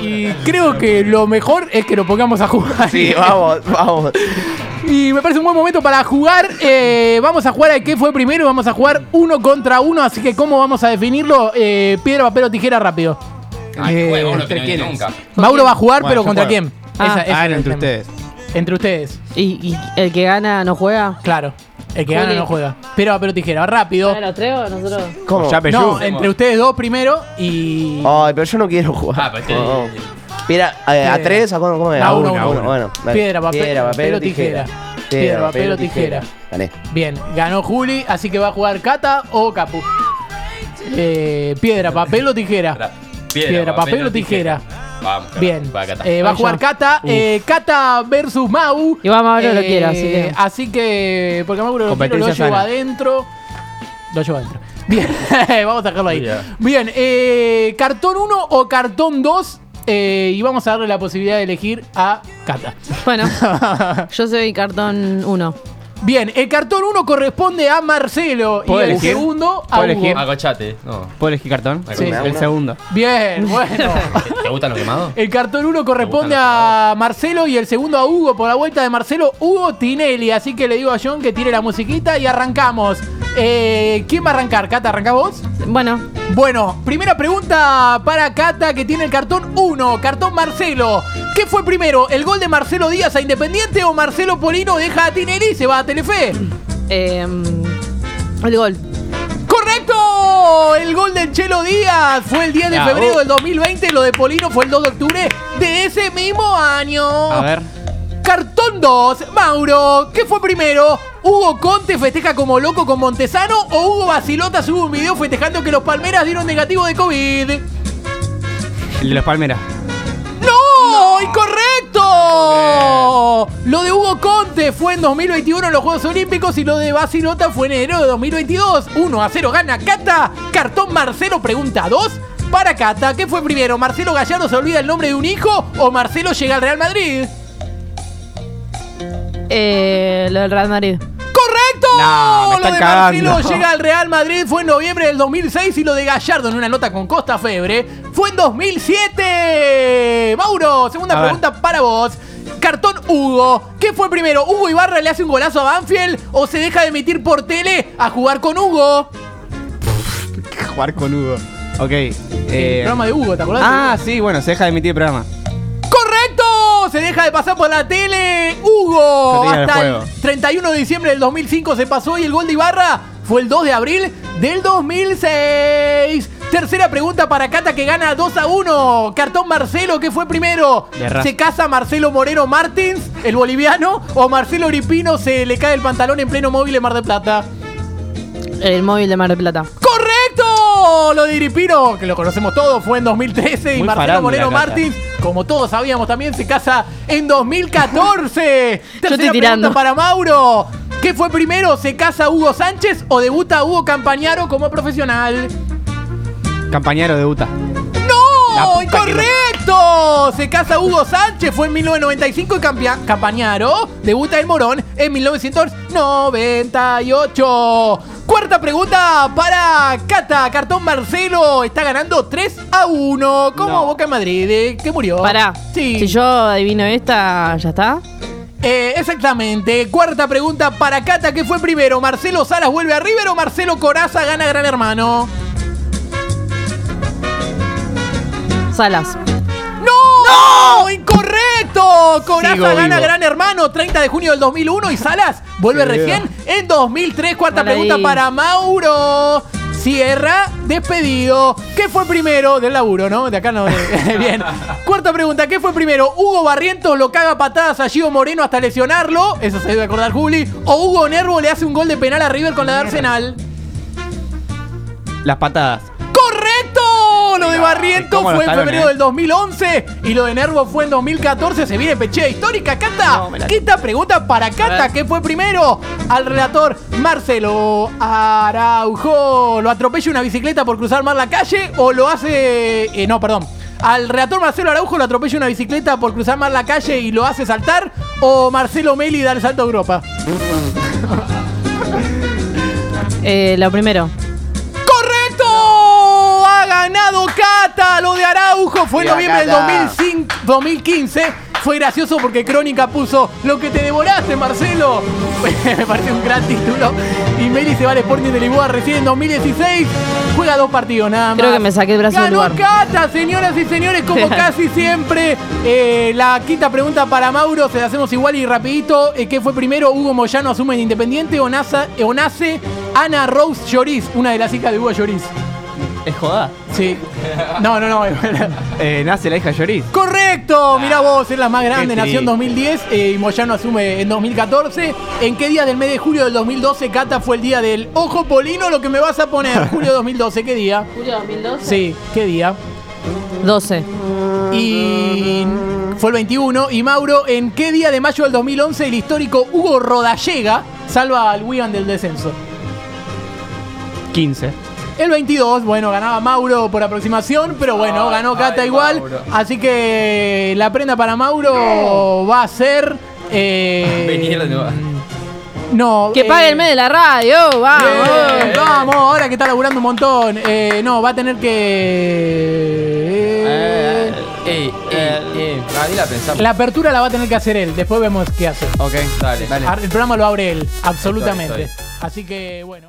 Y creo que lo mejor es que lo pongamos a jugar. Sí, vamos, vamos. Y me parece un buen momento para jugar. Eh, vamos a jugar a qué fue primero. Vamos a jugar uno contra uno. Así que, ¿cómo vamos a definirlo? Eh, piedra, papel o tijera rápido. Ay, Eh, no ¿entre tenés quiénes? nunca. Mauro va a jugar, Bueno, pero ¿contra juego. quién? Ah. Esa- Ah, entre tema. ustedes. Entre ustedes. ¿Y, y el que gana no juega? Claro. El que gana Juli. no juega. Piedra, papel o tijera. Rápido. ¿Gana los tres o nosotros? ¿Cómo? Ya No, entre ustedes dos primero y. Ay, pero yo no quiero jugar. Ah, pero este- No. Eh, a Eh, tres, ¿a cómo, cómo es? a A uno, a a uno. uno. Bueno, dale. Piedra, papel- papel o tijera. Piedra, papel o tijera. Gané. Bien, ganó Juli, así que va a jugar Cata o Capu. Eh, piedra, papel o tijera. Piedra, papel o tijera. Vamos. Bien, Va, Cata. eh, va a jugar yo. Cata. eh, Cata versus Mau. Igual Mauro lo Eh, quiere, así que- Así que, porque Mauro lo, quiero, lo sana. adentro. Lo llevo adentro. Bien, vamos a dejarlo ahí. Bien. Bien, eh, cartón 1 o cartón 2. eh, y vamos a darle la posibilidad de elegir a Cata. Bueno, yo soy cartón 1. Bien, el cartón 1 corresponde a Marcelo y ¿Puedo el elegir? segundo a ¿Puedo Hugo. elegir? Agochate. No. ¿Puedo elegir cartón? Sí. El segundo. Bien, bueno. ¿Te gustan los quemados? El cartón 1 corresponde a Marcelo y el segundo a Hugo por la vuelta de Marcelo, Hugo Tinelli. Así que le digo a John que tire la musiquita y arrancamos. Eh, ¿Quién va a arrancar? ¿Cata, arranca vos? Bueno, Bueno, primera pregunta para Cata que tiene el cartón 1, cartón Marcelo. ¿Qué fue primero, el gol de Marcelo Díaz a Independiente o Marcelo Polino deja a Tinelli y se va a Telefe? eh, el gol. ¡Correcto! El gol del Chelo Díaz fue el 10 de Ya, febrero del 2020, lo de Polino fue el 2 de octubre de ese mismo año. A ver. Cartón 2, Mauro, ¿qué fue primero? ¿Hugo Conte festeja como loco con Montesano o Hugo Basilota sube un video festejando que los Palmeras dieron negativo de COVID? El de los Palmeras. ¡No! ¡Incorrecto! Lo de Hugo Conte fue en 2021 en los Juegos Olímpicos y lo de Basilota fue en enero de 2022. 1 a 0 gana Cata. Cartón Marcelo pregunta 2. Para Cata, ¿qué fue primero? ¿Marcelo Gallardo se olvida el nombre de un hijo o Marcelo llega al Real Madrid? Eh, lo del Real Madrid. No, me lo de cagando. Marcelo llega al Real Madrid fue en noviembre del 2006 y lo de Gallardo en una nota con Costa Febre fue en 2007. Mauro, segunda A ver. pregunta para vos. Cartón Hugo. ¿Qué fue primero? ¿Hugo Ibarra le hace un golazo a Banfield o se deja de emitir por tele a jugar con Hugo? Jugar con Hugo. Ok. el Eh, programa de Hugo, ¿te acordás? ah, sí, bueno, se deja de emitir el programa. ¡Correcto! Se deja de pasar por la tele El Hasta el, juego. 31 de diciembre del 2005 se pasó y el gol de Ibarra fue el 2 de abril del 2006. Tercera pregunta para Cata que gana 2 a 1. Cartón Marcelo, ¿qué fue primero? De. ¿Se casa Marcelo Moreno Martins, el boliviano? ¿O Marcelo Gripino se le cae el pantalón en pleno móvil en Mar del Plata? El móvil de Mar del Plata. Lo de Iripino, que lo conocemos todos, fue en 2013 y Muy Marcelo Moreno. Martins, como todos sabíamos también, se casa en 2014. Tercera estoy tirando. pregunta para Mauro. ¿Qué fue primero? ¿Se casa Hugo Sánchez o debuta Hugo Campañaro como profesional? Campañero debuta. ¡No! puta Se casa Hugo Sánchez, fue en 1995 y Campañaro debuta en Morón en 1998. Cuarta pregunta para Cata. Cartón Marcelo está ganando 3 a 1. Como No. Boca en Madrid, eh, que murió. Pará. Sí. Si yo adivino esta, ¿ya está? Eh, exactamente. Cuarta pregunta para Cata. ¿Qué fue primero? ¿Marcelo Salas vuelve a River o Marcelo Coraza gana Gran Hermano? Salas. ¡No! ¡Incorrecto! Coraza Sigo gana vivo. Gran Hermano 30 de junio del 2001 y Salas vuelve recién en 2003. Cuarta Mal ahí. pregunta para Mauro. Sierra, despedido. ¿Qué fue primero? Del laburo, ¿no? De acá no. de- Bien. Cuarta pregunta. ¿Qué fue primero? ¿Hugo Barrientos lo caga a patadas a Gio Moreno hasta lesionarlo? Eso se debe acordar Juli. ¿O Hugo Nervo le hace un gol de penal a River con la de Arsenal? Las patadas. De Barrientos ¿cómo lo fue en talones, febrero eh? del 2011 y lo de Nervo fue en 2014. Se viene pechea histórica, Cata. No, Quinta pregunta para Cata. ¿Qué fue primero? Al relator Marcelo Araujo. ¿Lo atropella una bicicleta por cruzar mal la calle o lo hace... eh, no, perdón. Al relator Marcelo Araujo lo atropella una bicicleta por cruzar mal la calle y lo hace saltar o Marcelo Meli da el salto a Europa. Eh, lo primero. Fue en noviembre del Cata. 2005 2015. Fue gracioso porque Crónica puso Lo que te devoraste, Marcelo. Me parece un gran título. Y Meli se va al Sporting de Lisboa recién en 2016. Juega dos partidos nada más. Creo que me saqué el brazo del Ganó lugar. Cata, señoras y señores, como casi siempre. Eh, la quinta pregunta para Mauro, se la hacemos igual y rapidito. Eh, ¿Qué fue primero? ¿Hugo Moyano asume en Independiente o, NASA- o nace Ana Rose Lloris, una de las hijas de Hugo Lloris? ¿Es joda? Sí. No, no, no. Eh, nace la hija de Lloris. Correcto, mirá vos, es la más grande, Qué nació en triste. 2010 eh, y Moyano asume en 2014. ¿En qué día del mes de julio del 2012, Cata, fue el día del Ojo Polino? Lo que me vas a poner, julio 2012, ¿qué día? Julio 2012. Sí, ¿qué día? 12. Y fue el 21. Y Mauro, ¿en qué día de mayo del 2011 el histórico Hugo Rodallega salva al Wigan del descenso? 15. El 22, bueno, ganaba Mauro por aproximación, pero bueno, ganó Cata ay, igual. Mauro. Así que la prenda para Mauro va a ser. eh, Venir de nuevo. No. Que eh, pague el mes de la radio, vamos. bien, vamos, ahora que está laburando un montón. Eh, no, va a tener que. eh, Ey, ey, ey. Ah, la pensamos. la apertura la va a tener que hacer él. Después vemos qué hace. Ok, Dale. Dale. El programa lo abre él, absolutamente. Estoy, Así que, bueno.